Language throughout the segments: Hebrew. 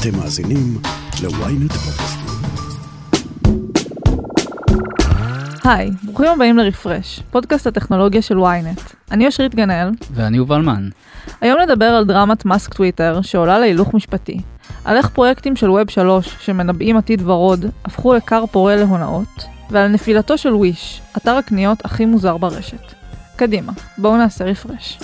אתם מאזינים ל-ynet. היי, ברוכים הבאים לרפרש, פודקאסט הטכנולוגיה של ynet. אני אושרית גנאל. ואני יובל מן. היום נדבר על דרמת מאסק טוויטר שעולה להילוך משפטי. על איך פרויקטים של ווב 3 שמנבאים עתיד ורוד הפכו לכר פורה להונאות, ועל נפילתו של וויש, אתר הקניות הכי מוזר ברשת. קדימה, בואו נעשה רפרש.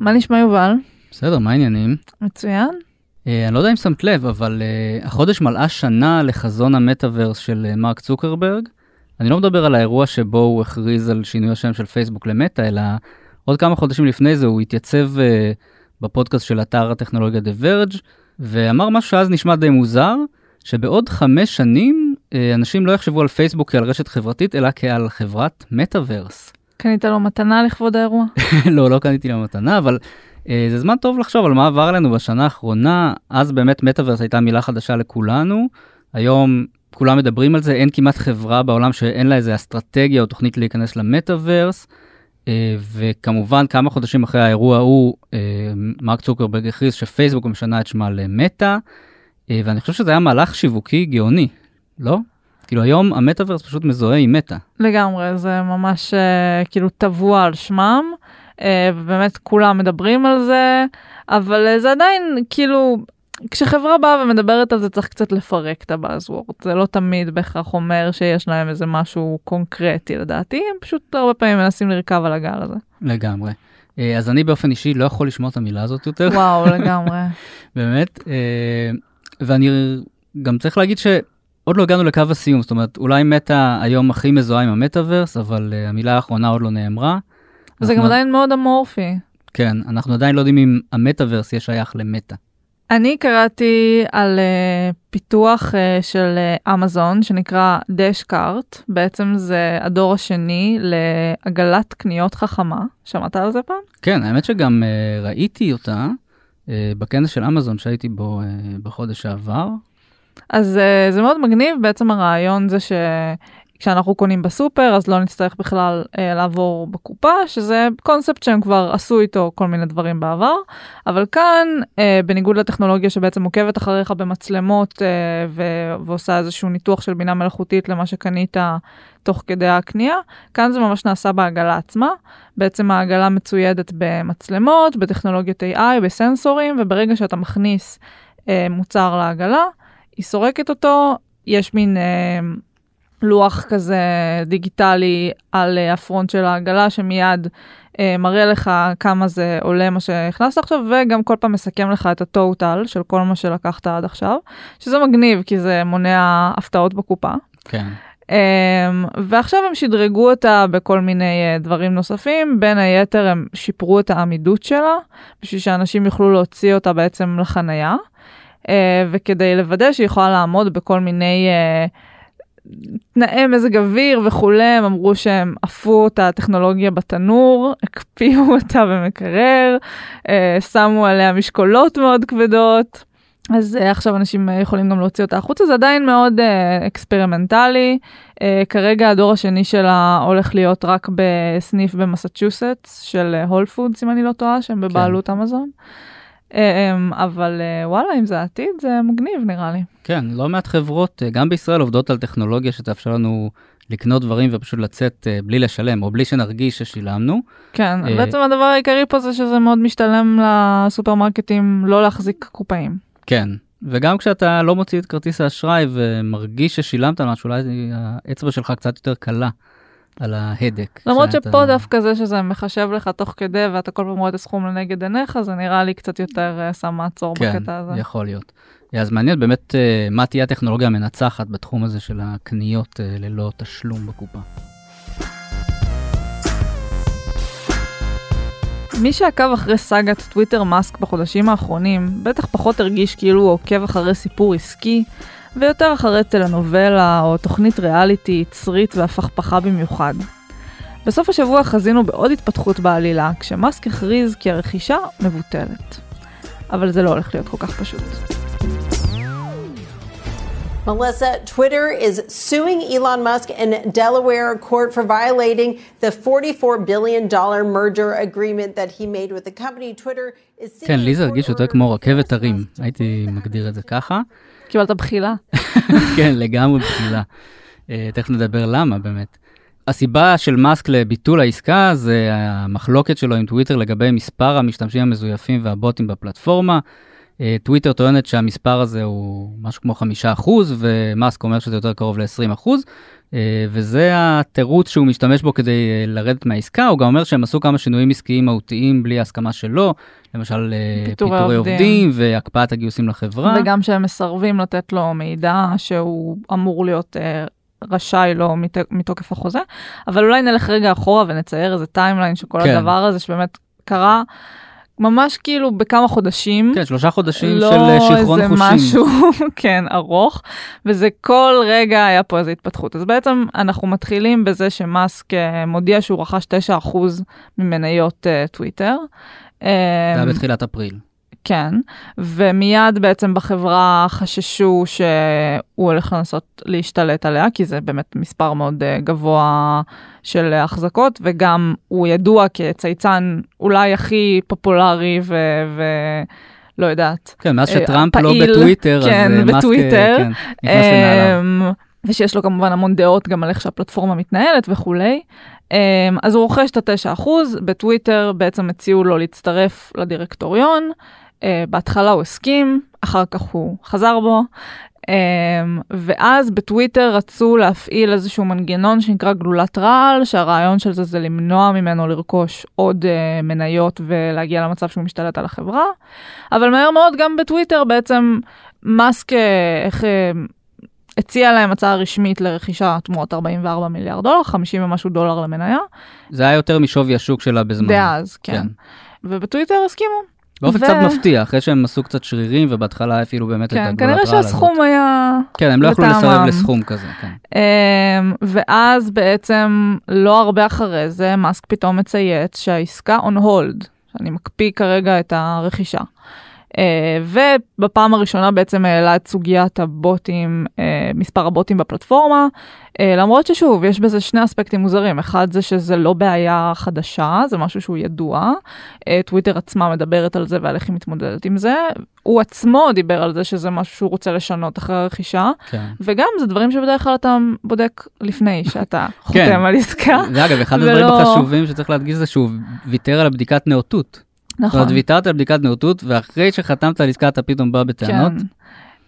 מה נשמע יובל? בסדר, מה העניינים? מצוין. Uh, אני לא יודע אם שמת לב, אבל uh, החודש מלאה שנה לחזון המטאוורס של uh, מרק צוקרברג. אני לא מדבר על האירוע שבו הוא הכריז על שינוי השם של פייסבוק למטא, אלא עוד כמה חודשים לפני זה הוא התייצב בפודקאסט של אתר הטכנולוגיה The Verge, ואמר משהו שאז נשמע די מוזר, שבעוד חמש שנים אנשים לא יחשבו על פייסבוק כעל רשת חברתית, אלא כעל חברת מטאוורס. קנית לו מתנה לכבוד האירוע? לא, לא קניתי לו מתנה, אבל זה זמן טוב לחשוב על מה עבר עלינו בשנה האחרונה. אז באמת מטאוורס הייתה מילה חדשה לכולנו. היום כולם מדברים על זה, אין כמעט חברה בעולם שאין לה איזה אסטרטגיה או תוכנית להיכנס למטאוורס. Uh, וכמובן כמה חודשים אחרי האירוע ההוא, uh, מרק צוקרברג הכריז שפייסבוק משנה את שמה למטא, ואני חושב שזה היה מהלך שיווקי גאוני, לא? כאילו היום המטאוורס פשוט מזוהה עם מטא. לגמרי, זה ממש כאילו טבוע על שמם, ובאמת כולם מדברים על זה, אבל uh, זה עדיין כאילו, כשחברה באה ומדברת על זה צריך קצת לפרק את הבאזוורד, זה לא תמיד בהכרח אומר שיש להם איזה משהו קונקרטי לדעתי, הם פשוט הרבה פעמים מנסים לרכב על הגל הזה. לגמרי. Uh, אז אני באופן אישי לא יכול לשמוע את המילה הזאת יותר. וואו, לגמרי. באמת. ואני גם צריך להגיד ש... עוד לא הגענו לקו הסיום, זאת אומרת, אולי מטא היום הכי מזוהה עם המטאוורס, אבל uh, המילה האחרונה עוד לא נאמרה. זה גם עדיין מאוד אמורפי. כן, אנחנו עדיין לא יודעים אם המטאוורס יהיה שייך למטא. אני קראתי על uh, פיתוח uh, של אמזון uh, שנקרא דשקארט, בעצם זה הדור השני לעגלת קניות חכמה. שמעת על זה פעם? כן, האמת שגם uh, ראיתי אותה uh, בכנס של אמזון שהייתי בו uh, בחודש שעבר. אז uh, זה מאוד מגניב, בעצם הרעיון זה שכשאנחנו קונים בסופר אז לא נצטרך בכלל uh, לעבור בקופה, שזה קונספט שהם כבר עשו איתו כל מיני דברים בעבר, אבל כאן, uh, בניגוד לטכנולוגיה שבעצם עוקבת אחריך במצלמות uh, ו- ועושה איזשהו ניתוח של בינה מלאכותית למה שקנית תוך כדי הקנייה, כאן זה ממש נעשה בעגלה עצמה. בעצם העגלה מצוידת במצלמות, בטכנולוגיות AI, בסנסורים, וברגע שאתה מכניס uh, מוצר לעגלה, היא סורקת אותו, יש מין אה, לוח כזה דיגיטלי על אה, הפרונט של העגלה שמיד אה, מראה לך כמה זה עולה מה שהכנסת עכשיו, וגם כל פעם מסכם לך את הטוטל של כל מה שלקחת עד עכשיו, שזה מגניב כי זה מונע הפתעות בקופה. כן. Um, ועכשיו הם שדרגו אותה בכל מיני uh, דברים נוספים, בין היתר הם שיפרו את העמידות שלה, בשביל שאנשים יוכלו להוציא אותה בעצם לחנייה. uh, וכדי לוודא שהיא יכולה לעמוד בכל מיני uh, תנאי מזג אוויר וכולי, הם אמרו שהם עפו את הטכנולוגיה בתנור, הקפיאו אותה במקרר, uh, שמו עליה משקולות מאוד כבדות. אז uh, עכשיו אנשים uh, יכולים גם להוציא אותה החוצה, זה עדיין מאוד uh, אקספרימנטלי. Uh, כרגע הדור השני שלה הולך להיות רק בסניף במסצ'וסטס של Whole uh, Foods, אם אני לא טועה, שהם בבעלות כן. אמזון. אמ, אבל אה, וואלה, אם זה העתיד, זה מגניב נראה לי. כן, לא מעט חברות, אה, גם בישראל עובדות על טכנולוגיה שתאפשר לנו לקנות דברים ופשוט לצאת אה, בלי לשלם, או בלי שנרגיש ששילמנו. כן, בעצם הדבר העיקרי פה זה שזה מאוד משתלם לסופרמרקטים לא להחזיק קופאים. כן, וגם כשאתה לא מוציא את כרטיס האשראי ומרגיש ששילמת משהו, אולי האצבע שלך קצת יותר קלה. על ההדק. למרות שפה דווקא זה שזה מחשב לך תוך כדי ואתה כל פעם רואה את הסכום לנגד עיניך, זה נראה לי קצת יותר uh, שם מעצור כן, בקטע הזה. כן, יכול להיות. אז מעניין באמת uh, מה תהיה הטכנולוגיה המנצחת בתחום הזה של הקניות uh, ללא תשלום בקופה. מי שעקב אחרי סאגת טוויטר מאסק בחודשים האחרונים, בטח פחות הרגיש כאילו הוא עוקב אחרי סיפור עסקי, ויותר אחרי טלנובלה או תוכנית ריאליטי יצרית והפכפכה במיוחד. בסוף השבוע חזינו בעוד התפתחות בעלילה, כשמאסק הכריז כי הרכישה מבוטלת. אבל זה לא הולך להיות כל כך פשוט. Melissa, Twitter is suing Elon Musk in Delaware court for violating the $44 billion merger agreement that he made with the company. Twitter is כן, לי זה הרגיש יותר כמו רכבת הרים, הייתי מגדיר את זה ככה. קיבלת בחילה. כן, לגמרי בחילה. אה, תכף נדבר למה באמת. הסיבה של מאסק לביטול העסקה זה המחלוקת שלו עם טוויטר לגבי מספר המשתמשים המזויפים והבוטים בפלטפורמה. אה, טוויטר טוענת שהמספר הזה הוא משהו כמו חמישה אחוז, ומאסק אומר שזה יותר קרוב ל-20 אחוז, אה, וזה התירוץ שהוא משתמש בו כדי אה, לרדת מהעסקה. הוא גם אומר שהם עשו כמה שינויים עסקיים מהותיים בלי הסכמה שלו, למשל פיטורי עובדים. עובדים והקפאת הגיוסים לחברה. וגם שהם מסרבים לתת לו מידע שהוא אמור להיות רשאי לו מת, מתוקף החוזה. אבל אולי נלך רגע אחורה ונצייר איזה timeline של כל כן. הדבר הזה שבאמת קרה ממש כאילו בכמה חודשים. כן, שלושה חודשים לא של אה, שיכרון איזה חושים. משהו, כן, ארוך, וזה כל רגע היה פה איזו התפתחות. אז בעצם אנחנו מתחילים בזה שמאסק אה, מודיע שהוא רכש 9% ממניות אה, טוויטר. זה היה אמ, בתחילת אפריל. כן, ומיד בעצם בחברה חששו שהוא הולך לנסות להשתלט עליה, כי זה באמת מספר מאוד אה, גבוה של החזקות, וגם הוא ידוע כצייצן אולי הכי פופולרי ו... ו... לא יודעת. כן, מאז אה, שטראמפ לא פעיל, בטוויטר, כן, אז אה, מאסק, בטוויטר. כן, נכנס לנעליו. אמ, ושיש לו כמובן המון דעות גם על איך שהפלטפורמה מתנהלת וכולי. אמ, אז הוא רוכש את ה-9%, בטוויטר בעצם הציעו לו להצטרף לדירקטוריון. אה, בהתחלה הוא הסכים, אחר כך הוא חזר בו. אמ, ואז בטוויטר רצו להפעיל איזשהו מנגנון שנקרא גלולת רעל, שהרעיון של זה זה למנוע ממנו לרכוש עוד uh, מניות ולהגיע למצב שהוא משתלט על החברה. אבל מהר מאוד גם בטוויטר בעצם מאסק איך, הציע להם הצעה רשמית לרכישה תמורת 44 מיליארד דולר, 50 ומשהו דולר למניה, זה היה יותר משווי השוק שלה בזמן. דאז, כן. ובטוויטר הסכימו. באופן ו- קצת מפתיע, אחרי שהם עשו קצת שרירים ובהתחלה הפעילו באמת את כן, כנראה רעל הזאת. שהסכום היה... כן, הם לא יכלו. לסרב לסכום כזה, כן. אמ, ואז בעצם לא הרבה אחרי זה מאסק פתאום מצייץ שהעסקה on hold, שאני מקפיא כרגע את הרכישה. Uh, ובפעם הראשונה בעצם העלה את סוגיית הבוטים, uh, מספר הבוטים בפלטפורמה, uh, למרות ששוב, יש בזה שני אספקטים מוזרים. אחד זה שזה לא בעיה חדשה, זה משהו שהוא ידוע. טוויטר עצמה מדברת על זה ועל איך היא מתמודדת עם זה. הוא עצמו דיבר על זה שזה משהו שהוא רוצה לשנות אחרי הרכישה. כן. וגם זה דברים שבדרך כלל אתה בודק לפני שאתה כן. חותם על עסקה. זה אגב, אחד הדברים ולא- החשובים שצריך להדגיש זה שהוא ויתר על הבדיקת נאותות. זאת נכון. אומרת, ויתרת על בדיקת נאותות, ואחרי שחתמת על עסקה אתה פתאום בא בטענות. כן.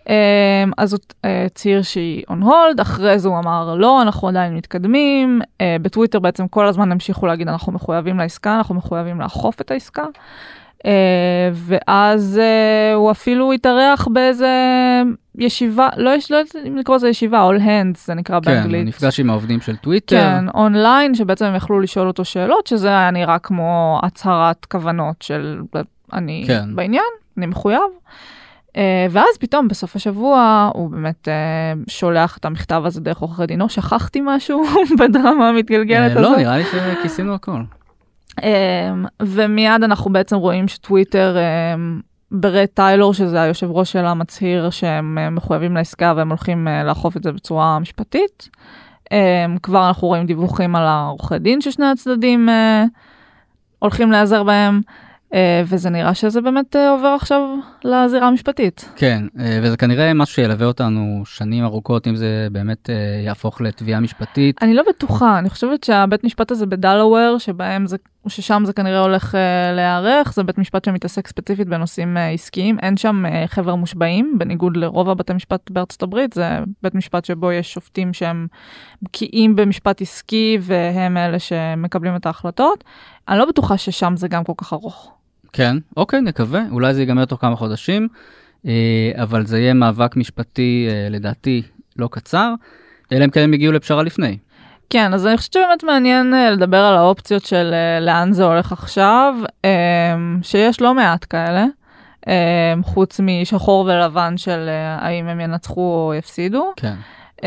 אמ, אז הוא אה, הצהיר שהיא on hold, אחרי זה הוא אמר לא, אנחנו עדיין מתקדמים. אה, בטוויטר בעצם כל הזמן המשיכו להגיד אנחנו מחויבים לעסקה, אנחנו מחויבים לאכוף את העסקה. אה, ואז אה, הוא אפילו התארח באיזה ישיבה, לא יש- לא יודעת אם לקרוא לזה ישיבה, all hands זה נקרא כן, באנגלית. נפגש עם העובדים של טוויטר. כן, אונליין, שבעצם הם יכלו לשאול אותו שאלות, שזה היה נראה כמו הצהרת כוונות של אני כן. בעניין, אני מחויב. Uh, ואז פתאום בסוף השבוע הוא באמת uh, שולח את המכתב הזה דרך עורכי דינו, שכחתי משהו בדרמה המתגלגלת אה, הזאת. לא, נראה לי שכיסינו הכל. Um, ומיד אנחנו בעצם רואים שטוויטר, um, ברד טיילור, שזה היושב ראש שלה, מצהיר שהם uh, מחויבים לעסקה והם הולכים uh, לאכוף את זה בצורה משפטית. Um, כבר אנחנו רואים דיווחים על העורכי דין ששני הצדדים uh, הולכים להיעזר בהם, uh, וזה נראה שזה באמת uh, עובר עכשיו לזירה המשפטית. כן, אה, וזה כנראה משהו שילווה אותנו שנים ארוכות, אם זה באמת אה, יהפוך לתביעה משפטית. אני לא בטוחה, אני חושבת שהבית משפט הזה בדלוור, שבהם זה, ששם זה כנראה הולך uh, להיערך, זה בית משפט שמתעסק ספציפית בנושאים uh, עסקיים, אין שם uh, חבר מושבעים, בניגוד לרוב הבתי משפט בארצות הברית, זה בית משפט שבו יש שופטים שהם בקיאים במשפט עסקי והם אלה שמקבלים את ההחלטות. אני לא בטוחה ששם זה גם כל כך ארוך. כן, אוקיי, נקווה, אולי זה ייגמר תוך כמה חודשים, אה, אבל זה יהיה מאבק משפטי, אה, לדעתי, לא קצר, אלא אם כן הם הגיעו לפשרה לפני. כן, אז אני חושבת שבאמת מעניין אה, לדבר על האופציות של אה, לאן זה הולך עכשיו, אה, שיש לא מעט כאלה, אה, חוץ משחור ולבן של אה, האם הם ינצחו או יפסידו. כן. Um,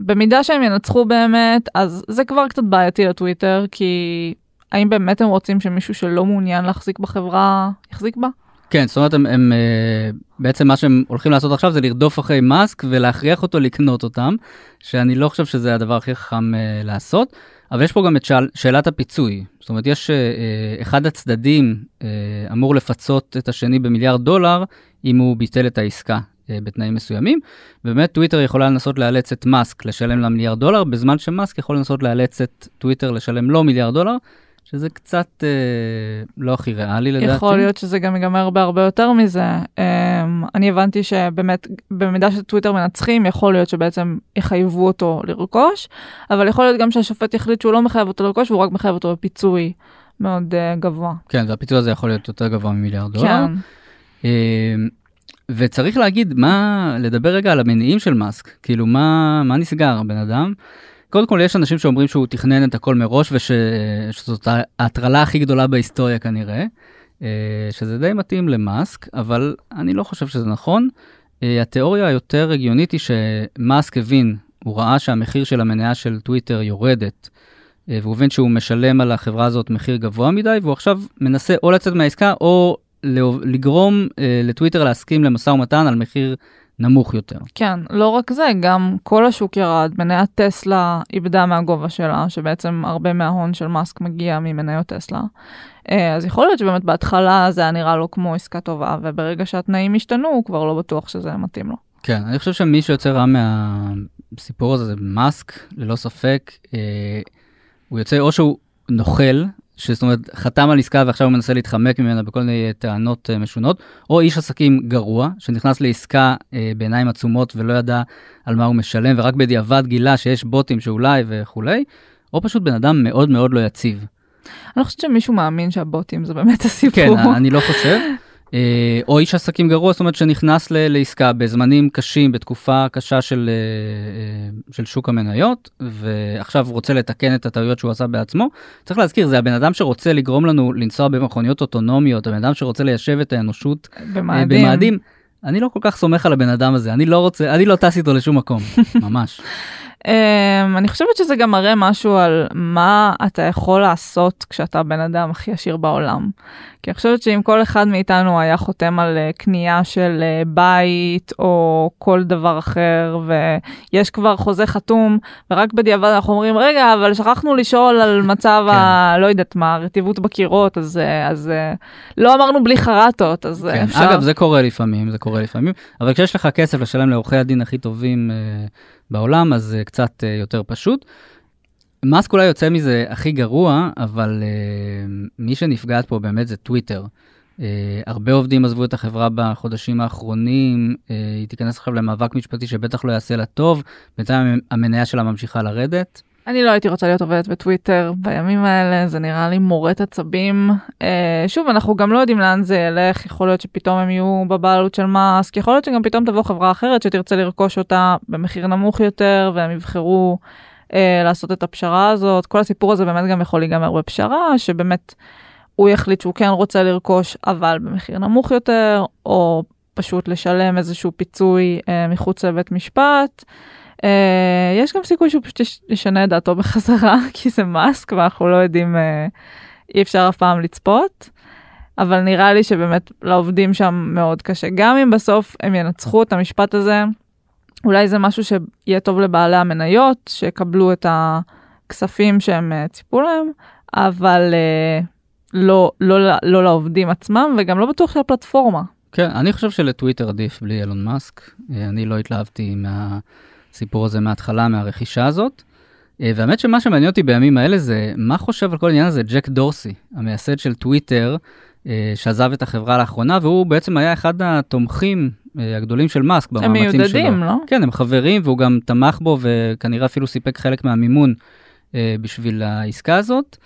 במידה שהם ינצחו באמת, אז זה כבר קצת בעייתי לטוויטר, כי האם באמת הם רוצים שמישהו שלא מעוניין להחזיק בחברה, יחזיק בה? כן, זאת אומרת, הם, הם אה, בעצם מה שהם הולכים לעשות עכשיו זה לרדוף אחרי מאסק ולהכריח אותו לקנות אותם, שאני לא חושב שזה הדבר הכי חכם אה, לעשות. אבל יש פה גם את שאל, שאלת הפיצוי. זאת אומרת, יש אה, אחד הצדדים אמור לפצות את השני במיליארד דולר אם הוא ביטל את העסקה בתנאים מסוימים. ובאמת טוויטר יכולה לנסות לאלץ את מאסק לשלם לה מיליארד דולר, בזמן שמאסק יכול לנסות לאלץ את טוויטר לשלם לו מיליארד דולר, שזה קצת אה, לא הכי ריאלי לדעתי. יכול להיות שזה גם ייגמר בהרבה יותר מזה. אה, אני הבנתי שבאמת, במידה שטוויטר מנצחים, יכול להיות שבעצם יחייבו אותו לרכוש, אבל יכול להיות גם שהשופט יחליט שהוא לא מחייב אותו לרכוש, והוא רק מחייב אותו בפיצוי מאוד אה, גבוה. כן, והפיצוי הזה יכול להיות יותר גבוה ממיליארד דולר. כן. אה, וצריך להגיד מה, לדבר רגע על המניעים של מאסק, כאילו מה, מה נסגר הבן אדם. קודם כל יש אנשים שאומרים שהוא תכנן את הכל מראש ושזאת ההטרלה הכי גדולה בהיסטוריה כנראה, אה, שזה די מתאים למאסק, אבל אני לא חושב שזה נכון. אה, התיאוריה היותר הגיונית היא שמאסק הבין, הוא ראה שהמחיר של המניה של טוויטר יורדת, אה, והוא הבין שהוא משלם על החברה הזאת מחיר גבוה מדי, והוא עכשיו מנסה או לצאת מהעסקה או לגרום לטוויטר להסכים למשא ומתן על מחיר נמוך יותר. כן, לא רק זה, גם כל השוק ירד, מניית טסלה איבדה מהגובה שלה, שבעצם הרבה מההון של מאסק מגיע ממניות טסלה. אה, אז יכול להיות שבאמת בהתחלה זה היה נראה לו כמו עסקה טובה, וברגע שהתנאים השתנו, הוא כבר לא בטוח שזה מתאים לו. כן, אני חושב שמי שיוצא רע מהסיפור הזה זה מאסק, ללא ספק. אה, הוא יוצא או שהוא נוכל, שזאת אומרת, חתם על עסקה ועכשיו הוא מנסה להתחמק ממנה בכל מיני טענות uh, משונות, או איש עסקים גרוע, שנכנס לעסקה uh, בעיניים עצומות ולא ידע על מה הוא משלם, ורק בדיעבד גילה שיש בוטים שאולי וכולי, או פשוט בן אדם מאוד מאוד לא יציב. אני לא חושבת שמישהו מאמין שהבוטים זה באמת הסיפור. כן, אני לא חושב. אה, או איש עסקים גרוע, זאת אומרת שנכנס ל- לעסקה בזמנים קשים, בתקופה קשה של, אה, אה, של שוק המניות, ועכשיו רוצה לתקן את הטעויות שהוא עשה בעצמו. צריך להזכיר, זה הבן אדם שרוצה לגרום לנו לנסוע במכוניות אוטונומיות, הבן אדם שרוצה ליישב את האנושות במאדים. במאדים. אני לא כל כך סומך על הבן אדם הזה, אני לא רוצה, אני לא טס איתו לשום מקום, ממש. Um, אני חושבת שזה גם מראה משהו על מה אתה יכול לעשות כשאתה בן אדם הכי עשיר בעולם. כי אני חושבת שאם כל אחד מאיתנו היה חותם על uh, קנייה של uh, בית או כל דבר אחר ויש כבר חוזה חתום ורק בדיעבד אנחנו אומרים רגע אבל שכחנו לשאול על מצב כן. ה... לא יודעת מה רטיבות בקירות אז uh, אז לא אמרנו בלי חרטות אז כן. אפשר. אגב זה קורה לפעמים זה קורה לפעמים אבל כשיש לך כסף לשלם לעורכי הדין הכי טובים. בעולם, אז זה קצת uh, יותר פשוט. מאסק אולי יוצא מזה הכי גרוע, אבל uh, מי שנפגעת פה באמת זה טוויטר. Uh, הרבה עובדים עזבו את החברה בחודשים האחרונים, uh, היא תיכנס עכשיו למאבק משפטי שבטח לא יעשה לה טוב, בינתיים המניה שלה ממשיכה לרדת. אני לא הייתי רוצה להיות עובדת בטוויטר בימים האלה, זה נראה לי מורט עצבים. אה, שוב, אנחנו גם לא יודעים לאן זה ילך, יכול להיות שפתאום הם יהיו בבעלות של מאסק, יכול להיות שגם פתאום תבוא חברה אחרת שתרצה לרכוש אותה במחיר נמוך יותר, והם יבחרו אה, לעשות את הפשרה הזאת. כל הסיפור הזה באמת גם יכול להיגמר בפשרה, שבאמת הוא יחליט שהוא כן רוצה לרכוש, אבל במחיר נמוך יותר, או פשוט לשלם איזשהו פיצוי אה, מחוץ לבית משפט. Uh, יש גם סיכוי שהוא פשוט ישנה את דעתו בחזרה כי זה מאסק ואנחנו לא יודעים uh, אי אפשר אף פעם לצפות. אבל נראה לי שבאמת לעובדים שם מאוד קשה גם אם בסוף הם ינצחו את המשפט הזה אולי זה משהו שיהיה טוב לבעלי המניות שיקבלו את הכספים שהם uh, ציפו להם אבל uh, לא, לא, לא, לא לעובדים עצמם וגם לא בטוח שהפלטפורמה. כן אני חושב שלטוויטר עדיף בלי אילון מאסק אני לא התלהבתי מה. הסיפור הזה מההתחלה, מהרכישה הזאת. אה, והאמת שמה שמעניין אותי בימים האלה זה מה חושב על כל העניין הזה ג'ק דורסי, המייסד של טוויטר, אה, שעזב את החברה לאחרונה, והוא בעצם היה אחד התומכים אה, הגדולים של מאסק במאמצים שלו. הם מיודדים, לא? כן, הם חברים, והוא גם תמך בו, וכנראה אפילו סיפק חלק מהמימון בשביל העסקה הזאת.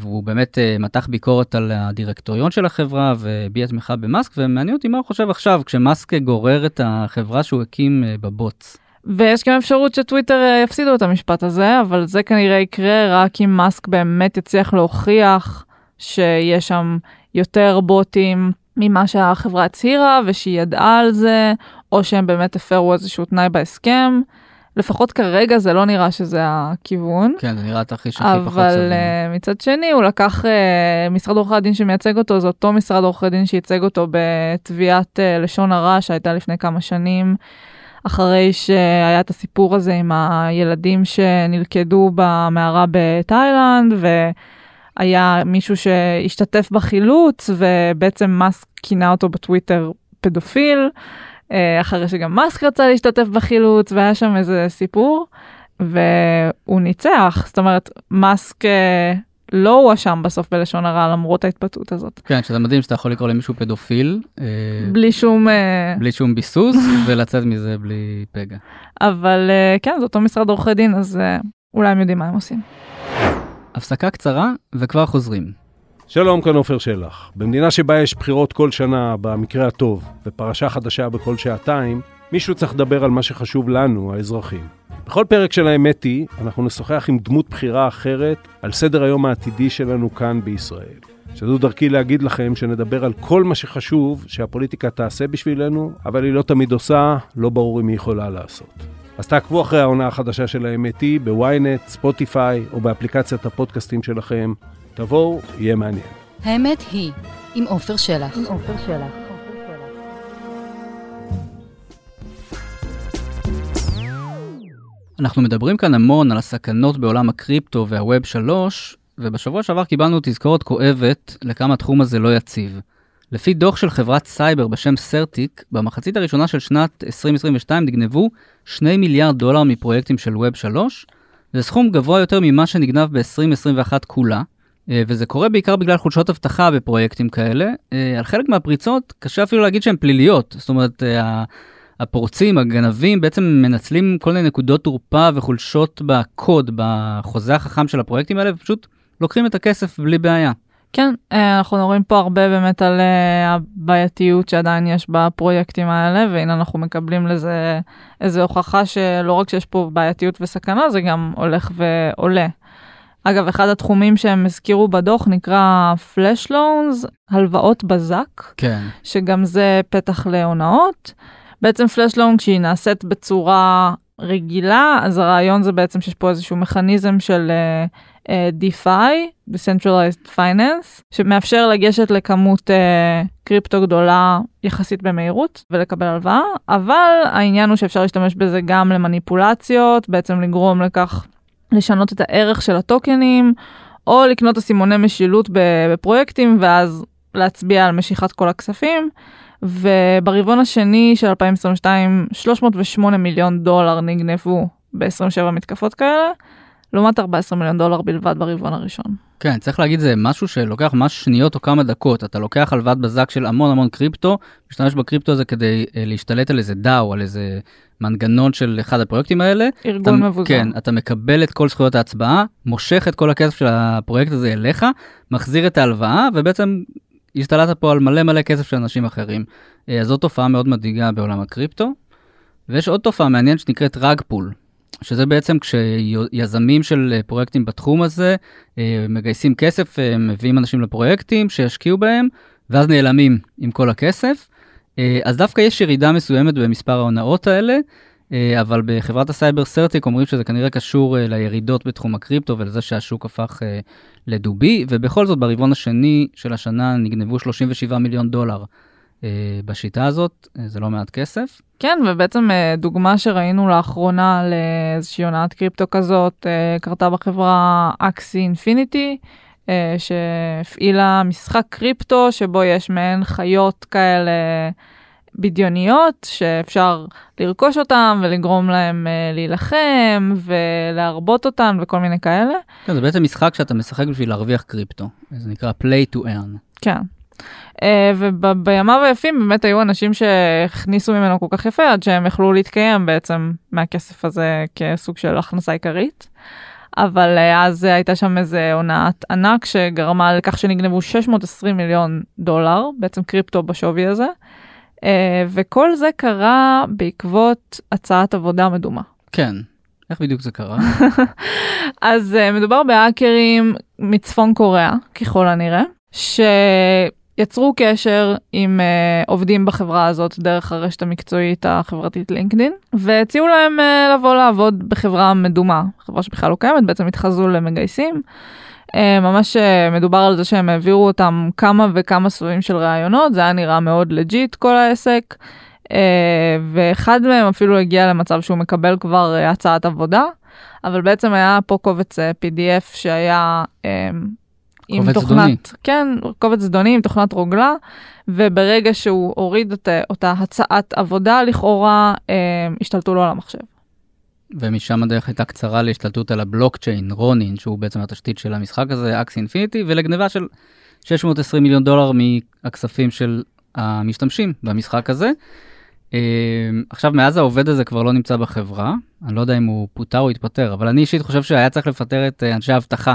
והוא באמת מתח ביקורת על הדירקטוריון של החברה והביע תמיכה במאסק, ומעניין אותי מה הוא חושב עכשיו, כשמאסק גורר את החברה שהוא הקים בבוטס. ויש גם אפשרות שטוויטר אה, יפסידו את המשפט הזה, אבל זה כנראה יקרה רק אם מאסק באמת יצליח להוכיח שיש שם יותר בוטים ממה שהחברה הצהירה ושהיא ידעה על זה, או שהם באמת הפרו איזשהו תנאי בהסכם. לפחות כרגע זה לא נראה שזה הכיוון. כן, זה נראה התרחיש הכי פחות סביר. אבל uh, מצד שני הוא לקח, uh, משרד עורכי הדין שמייצג אותו, זה אותו משרד עורכי דין שייצג אותו בתביעת uh, לשון הרע שהייתה לפני כמה שנים, אחרי שהיה את הסיפור הזה עם הילדים שנלכדו במערה בתאילנד, והיה מישהו שהשתתף בחילוץ, ובעצם מאסק כינה אותו בטוויטר פדופיל. אה, אחרי שגם מאסק רצה להשתתף בחילוץ והיה שם איזה סיפור והוא ניצח זאת אומרת מאסק אה, לא הואשם בסוף בלשון הרע למרות ההתבטאות הזאת. כן שזה מדהים שאתה יכול לקרוא למישהו פדופיל אה, בלי שום בלי שום ביסוס ולצאת מזה בלי פגע. אבל כן זה אותו משרד עורכי דין אז אולי הם יודעים מה הם עושים. הפסקה קצרה וכבר חוזרים. שלום, כאן עופר שלח. במדינה שבה יש בחירות כל שנה, במקרה הטוב, ופרשה חדשה בכל שעתיים, מישהו צריך לדבר על מה שחשוב לנו, האזרחים. בכל פרק של האמת היא, אנחנו נשוחח עם דמות בחירה אחרת על סדר היום העתידי שלנו כאן בישראל. שזו דרכי להגיד לכם שנדבר על כל מה שחשוב שהפוליטיקה תעשה בשבילנו, אבל היא לא תמיד עושה, לא ברור אם היא יכולה לעשות. אז תעקבו אחרי העונה החדשה של האמת היא בוויינט, ספוטיפיי או באפליקציית הפודקאסטים שלכם. תבואו, יהיה מעניין. האמת היא, עם עופר שלח. עם עופר שלח. אנחנו מדברים כאן המון על הסכנות בעולם הקריפטו והווב 3, ובשבוע שעבר קיבלנו תזכורת כואבת לכמה התחום הזה לא יציב. לפי דוח של חברת סייבר בשם סרטיק, במחצית הראשונה של שנת 2022 נגנבו 2 מיליארד דולר מפרויקטים של ווב 3, זה סכום גבוה יותר ממה שנגנב ב-2021 כולה, אה, וזה קורה בעיקר בגלל חולשות אבטחה בפרויקטים כאלה. אה, על חלק מהפריצות קשה אפילו להגיד שהן פליליות, זאת אומרת, אה, הפורצים, הגנבים, בעצם מנצלים כל מיני נקודות תורפה וחולשות בקוד, בחוזה החכם של הפרויקטים האלה, ופשוט לוקחים את הכסף בלי בעיה. כן, אנחנו רואים פה הרבה באמת על הבעייתיות שעדיין יש בפרויקטים האלה, והנה אנחנו מקבלים לזה איזו הוכחה שלא רק שיש פה בעייתיות וסכנה, זה גם הולך ועולה. אגב, אחד התחומים שהם הזכירו בדוח נקרא פלאש לונס, הלוואות בזק, כן. שגם זה פתח להונאות. בעצם פלאש לונג כשהיא נעשית בצורה רגילה, אז הרעיון זה בעצם שיש פה איזשהו מכניזם של uh, uh, DeFi, Decentralized Finance, שמאפשר לגשת לכמות uh, קריפטו גדולה יחסית במהירות ולקבל הלוואה, אבל העניין הוא שאפשר להשתמש בזה גם למניפולציות, בעצם לגרום לכך לשנות את הערך של הטוקנים, או לקנות אסימוני משילות בפרויקטים ואז להצביע על משיכת כל הכספים. וברבעון השני של 2022, 308 מיליון דולר נגנבו ב-27 מתקפות כאלה, לעומת 14 מיליון דולר בלבד ברבעון הראשון. כן, צריך להגיד, זה משהו שלוקח ממש שניות או כמה דקות. אתה לוקח הלוואת בזק של המון המון קריפטו, משתמש בקריפטו הזה כדי אה, להשתלט על איזה DAO, על איזה מנגנון של אחד הפרויקטים האלה. ארגון אתה, מבוזר. כן, אתה מקבל את כל זכויות ההצבעה, מושך את כל הכסף של הפרויקט הזה אליך, מחזיר את ההלוואה, ובעצם השתלטת פה על מלא מלא כסף של אנשים אחרים. אה, אז זאת תופעה מאוד מדאיגה בעולם הקריפטו. ויש עוד תופעה מעניינת שנקראת rug pull. שזה בעצם כשיזמים של אה, פרויקטים בתחום הזה אה, מגייסים כסף, אה, מביאים אנשים לפרויקטים שישקיעו בהם, ואז נעלמים עם כל הכסף. אז דווקא יש ירידה מסוימת במספר ההונאות האלה, אבל בחברת הסייבר CertiK אומרים שזה כנראה קשור לירידות בתחום הקריפטו ולזה שהשוק הפך לדובי, ובכל זאת ברבעון השני של השנה נגנבו 37 מיליון דולר אה, בשיטה הזאת, אה, זה לא מעט כסף. כן, ובעצם אה, דוגמה שראינו לאחרונה לאיזושהי הונאת קריפטו כזאת, קרתה בחברה Axie Infinity, שהפעילה משחק קריפטו שבו יש מעין חיות כאלה בדיוניות שאפשר לרכוש אותן ולגרום להם להילחם ולהרבות אותן וכל מיני כאלה. כן, זה בעצם משחק שאתה משחק בשביל להרוויח קריפטו, זה נקרא play to earn. כן. אה, ובימיו היפים באמת היו אנשים שהכניסו ממנו כל כך יפה עד שהם יכלו להתקיים בעצם מהכסף הזה כסוג של הכנסה עיקרית. אבל אה, אז הייתה שם איזה הונאת ענק שגרמה לכך שנגנבו 620 מיליון דולר, בעצם קריפטו בשווי הזה. אה, וכל זה קרה בעקבות הצעת עבודה מדומה. כן, איך בדיוק זה קרה? אז מדובר בהאקרים מצפון קוריאה, ככל הנראה, ש... יצרו קשר עם uh, עובדים בחברה הזאת דרך הרשת המקצועית החברתית לינקדין, והציעו להם uh, לבוא לעבוד בחברה מדומה, חברה שבכלל לא קיימת, בעצם התחזו למגייסים. Uh, ממש uh, מדובר על זה שהם העבירו אותם כמה וכמה סבבים של ראיונות, זה היה נראה מאוד לג'יט כל העסק, uh, ואחד מהם אפילו הגיע למצב שהוא מקבל כבר הצעת עבודה, אבל בעצם היה פה קובץ PDF שהיה... עם תוכנת, זדוני. כן, קובץ זדוני עם תוכנת רוגלה, וברגע שהוא הוריד את אותה הצעת עבודה, לכאורה אה, השתלטו לו על המחשב. ומשם הדרך הייתה קצרה להשתלטות על הבלוקצ'יין, רונין, שהוא בעצם התשתית של המשחק הזה, Axie Infinity, ולגניבה של 620 מיליון דולר מהכספים של המשתמשים במשחק הזה. אה, עכשיו, מאז העובד הזה כבר לא נמצא בחברה, אני לא יודע אם הוא פוטר או התפטר, אבל אני אישית חושב שהיה צריך לפטר את אה, אנשי האבטחה,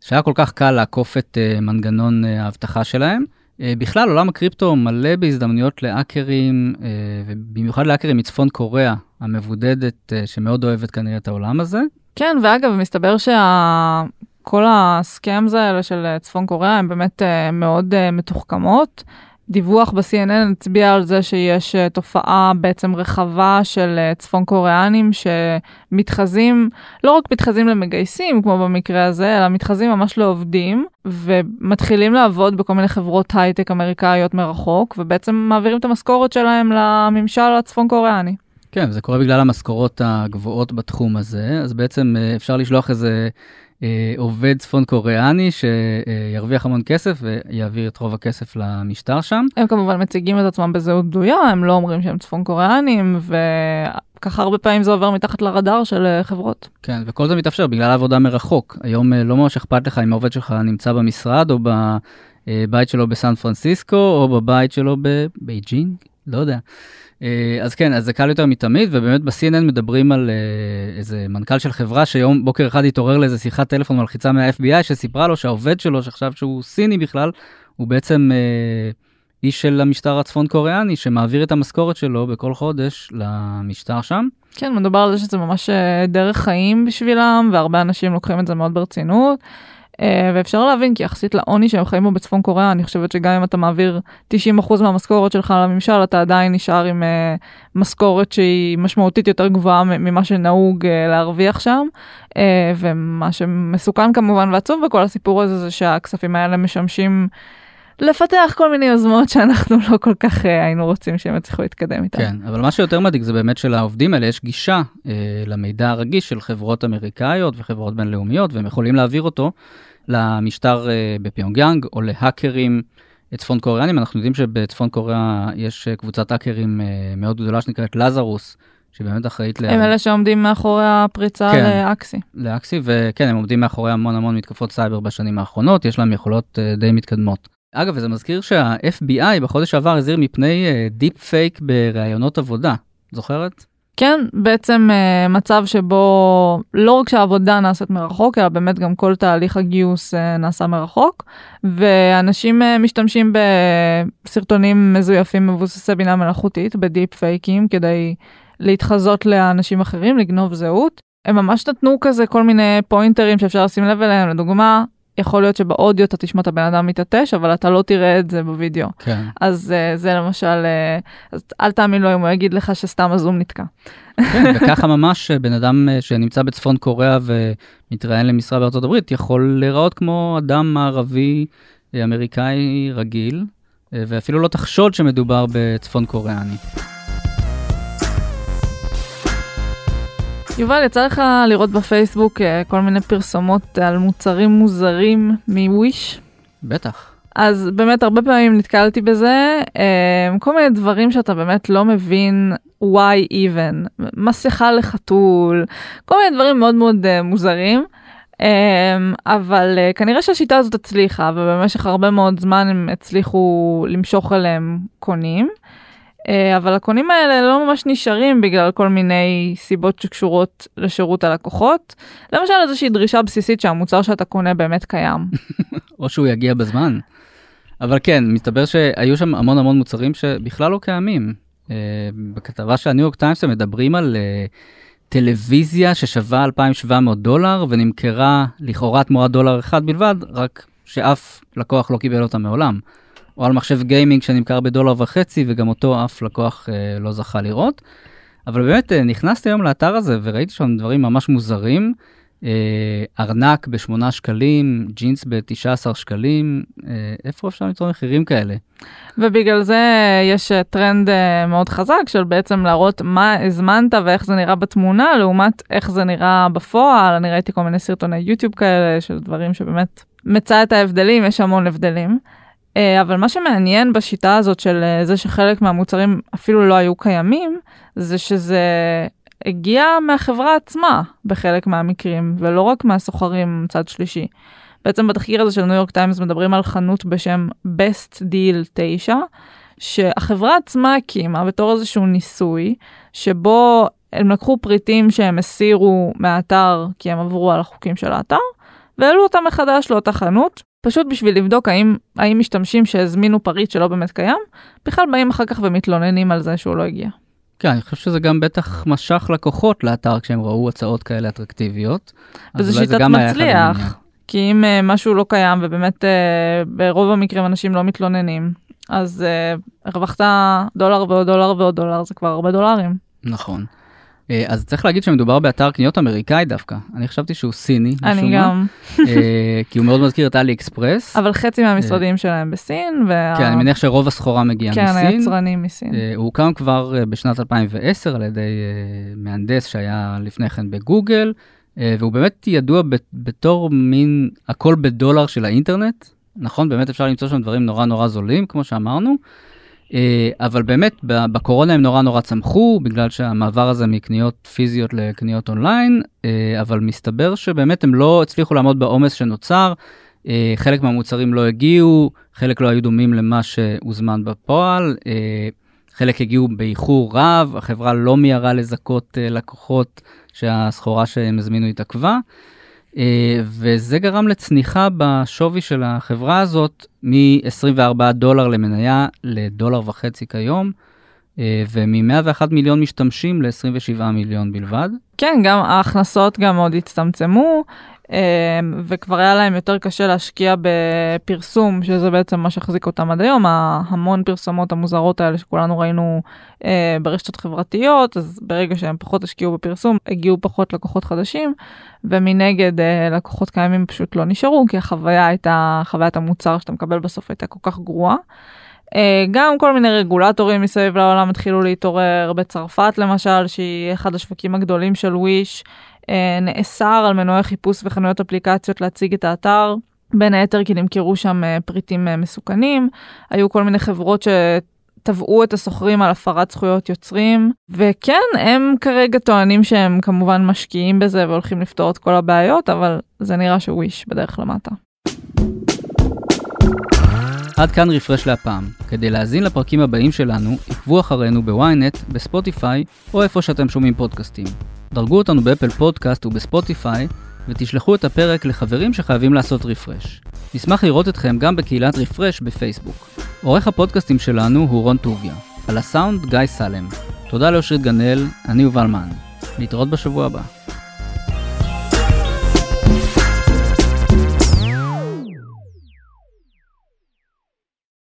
שהיה כל כך קל לעקוף את אה, מנגנון האבטחה שלהם. אה, בכלל, עולם הקריפטו מלא בהזדמנויות להאקרים, אה, ובמיוחד להאקרים מצפון קוריאה, המבודדת, אה, שמאוד אוהבת כנראה את העולם הזה. כן, ואגב, מסתבר שכל הסקאמס האלה של צפון קוריאה הם באמת מאוד מתוחכמות. דיווח ב-CNN הצביע על זה שיש אה, תופעה בעצם רחבה של אה, צפון קוריאנים שמתחזים, לא רק מתחזים למגייסים, כמו במקרה הזה, אלא מתחזים ממש לעובדים, ומתחילים לעבוד בכל מיני חברות הייטק אמריקאיות מרחוק, ובעצם מעבירים את המשכורת שלהם לממשל הצפון קוריאני. כן, זה קורה בגלל המשכורות הגבוהות בתחום הזה, אז בעצם אה, אפשר לשלוח איזה עובד צפון קוריאני שירוויח המון כסף ויעביר את רוב הכסף למשטר שם. הם כמובן מציגים את עצמם בזהות בדויה, הם לא אומרים שהם צפון קוריאנים, וככה הרבה פעמים זה עובר מתחת לרדאר של אה, חברות. כן, וכל זה מתאפשר בגלל העבודה מרחוק. היום אה, לא ממש אכפת לך אם העובד שלך נמצא במשרד או בבית שלו בסן פרנסיסקו או בבית שלו בבייג'ינג, לא יודע. אה, אז כן, אז זה קל יותר מתמיד, ובאמת ב-CNN מדברים על אה, איזה מנכ"ל של חברה שיום בוקר אחד התעורר לאיזה שיחת טלפון מלחיצה מה-FBI שסיפרה לו שהעובד שלו, שחשב שהוא סיני בכלל, הוא בעצם אה, איש של המשטר הצפון קוריאני שמעביר את המשכורת שלו בכל חודש למשטר שם. כן, מדובר על זה שזה ממש אה, דרך חיים בשבילם, והרבה אנשים לוקחים את זה מאוד ברצינות. אה, ואפשר להבין, כי יחסית לעוני שהם חיים בו בצפון קוריאה, אני חושבת שגם אם אתה מעביר 90% מהמשכורת שלך לממשל, אתה עדיין נשאר עם אה, משכורת שהיא משמעותית יותר גבוהה ממה שנהוג אה, להרוויח שם. ומה שמסוכן כמובן ועצוב בכל הסיפור הזה, זה שהכספים האלה משמשים לפתח כל מיני יוזמות שאנחנו לא כל כך היינו רוצים שהם יצליחו להתקדם איתן. כן, אבל מה שיותר מדאיג זה באמת שלעובדים האלה יש גישה אה, למידע הרגיש של חברות אמריקאיות וחברות בינלאומיות, והם יכולים להעביר אותו למשטר אה, בפיונגיאנג או להאקרים אה, צפון קוריאנים. אנחנו יודעים שבצפון קוריאה יש אה, קבוצת האקרים אה, מאוד גדולה שנקראת לזרוס, שבאמת אחראית הם אלה שעומדים מאחורי הפריצה כן. לאקסי. לאקסי, וכן, הם עומדים מאחורי המון המון מתקפות סייבר בשנים האחרונות, יש להם יכולות אה, די מתקדמות. אגב, וזה מזכיר שה-FBI בחודש שעבר הזהיר מפני דיפ פייק בראיונות עבודה, זוכרת? כן, בעצם אה, מצב שבו לא רק שהעבודה נעשית מרחוק, אלא באמת גם כל תהליך הגיוס אה, נעשה מרחוק, ואנשים uh, משתמשים בסרטונים מזויפים מבוססי בינה מלאכותית, בדיפ פייקים, כדי להתחזות לאנשים אחרים, לגנוב זהות. הם ממש נתנו כזה כל מיני פוינטרים שאפשר לשים לב אליהם, לדוגמה, יכול להיות שבאודיו אתה תשמע את הבן אדם מתעטש, אבל אתה לא תראה את זה בווידאו. כן. אז uh, זה למשל, uh, אז אל תאמין לו אם הוא יגיד לך שסתם הזום נתקע. כן, וככה ממש בן אדם שנמצא בצפון קוריאה ומתראיין למשרה בארצות הברית, יכול להיראות כמו אדם מערבי אמריקאי רגיל, ואפילו לא תחשוד שמדובר בצפון קוריאני. יובל, יצא לך לראות בפייסבוק אה, כל מיני פרסומות על מוצרים מוזרים מוויש? בטח. אז באמת הרבה פעמים נתקלתי בזה, אה, כל מיני דברים שאתה באמת לא מבין why even, מסכה לחתול, כל מיני דברים מאוד מאוד אה, מוזרים. אבל כנראה שהשיטה הזאת הצליחה ובמשך הרבה מאוד זמן הם הצליחו למשוך אליהם קונים. אה, אבל הקונים האלה לא ממש נשארים בגלל כל מיני סיבות שקשורות לשירות הלקוחות. למשל איזושהי דרישה בסיסית שהמוצר שאתה קונה באמת קיים. או שהוא יגיע בזמן. אבל כן, מסתבר שהיו שם המון המון מוצרים שבכלל לא קיימים. Uh, בכתבה של הניו יורק טיימס הם מדברים על uh, טלוויזיה ששווה 2,700 דולר ונמכרה לכאורה תמורת דולר אחד בלבד, רק שאף לקוח לא קיבל אותה מעולם. או על מחשב גיימינג שנמכר בדולר וחצי, וגם אותו אף לקוח אה, לא זכה לראות. אבל באמת אה, נכנסתי היום לאתר הזה וראיתי שם דברים ממש מוזרים. אה, ארנק ב-8 שקלים, ג'ינס ב-19 שקלים, איפה אפשר למצוא מחירים כאלה? ובגלל זה יש טרנד מאוד חזק של בעצם להראות מה הזמנת ואיך זה נראה בתמונה, לעומת איך זה נראה בפועל. אני ראיתי כל מיני סרטוני יוטיוב כאלה של דברים שבאמת מצא את ההבדלים, יש המון הבדלים. אה, אבל מה שמעניין בשיטה הזאת של אה, זה שחלק מהמוצרים אפילו לא היו קיימים, זה שזה הגיע מהחברה עצמה בחלק מהמקרים, ולא רק מהסוחרים מצד שלישי. בעצם בתחקיר הזה של ניו יורק טיימס מדברים על חנות בשם Best Deal 9, שהחברה עצמה הקימה בתור איזשהו ניסוי, שבו הם לקחו פריטים שהם הסירו מהאתר כי הם עברו על החוקים של האתר, והעלו אותם מחדש לאותה חנות, פשוט בשביל לבדוק האם, האם משתמשים שהזמינו פריט שלא באמת קיים, בכלל באים אחר כך ומתלוננים על זה שהוא לא הגיע. כן, אני חושב שזה גם בטח משך לקוחות לאתר כשהם ראו הצעות כאלה אטרקטיביות. זה שיטת העניין. מצליח, כי אם uh, משהו לא קיים ובאמת uh, ברוב המקרים אנשים לא מתלוננים, אז uh, הרווחת דולר ועוד דולר ועוד דולר, זה כבר הרבה דולרים. נכון. אה, אז צריך להגיד שמדובר באתר קניות אמריקאי דווקא. אני חשבתי שהוא סיני, אני. גם, אה, כי הוא מאוד מזכיר את אלי אקספרס. אבל חצי מהמשרדים שלהם בסין. כן, אני מניח שרוב הסחורה מגיעה כן, מסין. היצרנים מסין. אה, הוא הוקם כבר אה, בשנת 2010 על ידי אה, מהנדס שהיה לפני כן בגוגל, אה, והוא באמת ידוע בתור מין הכל בדולר של האינטרנט. נכון, באמת אפשר למצוא שם דברים נורא נורא זולים, כמו שאמרנו. אה, אבל באמת, בקורונה הם נורא נורא צמחו, בגלל שהמעבר הזה מקניות פיזיות לקניות אונליין, אה, אבל מסתבר שבאמת הם לא הצליחו לעמוד בעומס שנוצר. אה, חלק מהמוצרים לא הגיעו, חלק לא היו דומים למה שהוזמן בפועל, חלק הגיעו באיחור רב, החברה לא מיהרה לזכות לקוחות שהסחורה שהם הזמינו התעכבה, וזה גרם לצניחה בשווי של החברה הזאת מ-24 דולר למניה לדולר וחצי כיום, אה, ומ-101 מיליון משתמשים ל-27 מיליון בלבד. כן, גם ההכנסות גם מאוד הצטמצמו, אה, וכבר היה להם יותר קשה להשקיע בפרסום, שזה בעצם מה שהחזיק אותם עד היום, ההמון פרסומות המוזרות האלה שכולנו ראינו אה, ברשתות חברתיות, אז ברגע שהם פחות השקיעו בפרסום, הגיעו פחות לקוחות חדשים, ומנגד אה, לקוחות קיימים פשוט לא נשארו, כי החוויה הייתה, חוויית המוצר שאתה מקבל בסוף הייתה כל כך גרועה. אה, גם כל מיני רגולטורים מסביב לעולם התחילו להתעורר, בצרפת למשל, שהיא אחד השווקים הגדולים של וויש, נאסר על מנועי חיפוש וחנויות אפליקציות להציג את האתר, בין היתר כי נמכרו שם אה, פריטים אה, מסוכנים, היו כל מיני חברות ש... תבעו את הסוחרים על הפרת זכויות יוצרים, וכן, הם כרגע טוענים שהם כמובן משקיעים בזה והולכים לפתור את כל הבעיות, אבל זה נראה שוויש בדרך למטה. עד כאן רפרש להפעם. כדי להאזין לפרקים הבאים שלנו, עקבו אחרינו בוויינט, בספוטיפיי, או איפה שאתם שומעים פודקאסטים. דרגו אותנו באפל פודקאסט ובספוטיפיי, ותשלחו את הפרק לחברים שחייבים לעשות רפרש. נשמח לראות אתכם גם בקהילת רפרש בפייסבוק. עורך הפודקאסטים שלנו הוא רון טוביה. על הסאונד גיא סלם. תודה לאושרית גנאל, אני יובל מן. להתראות בשבוע הבא.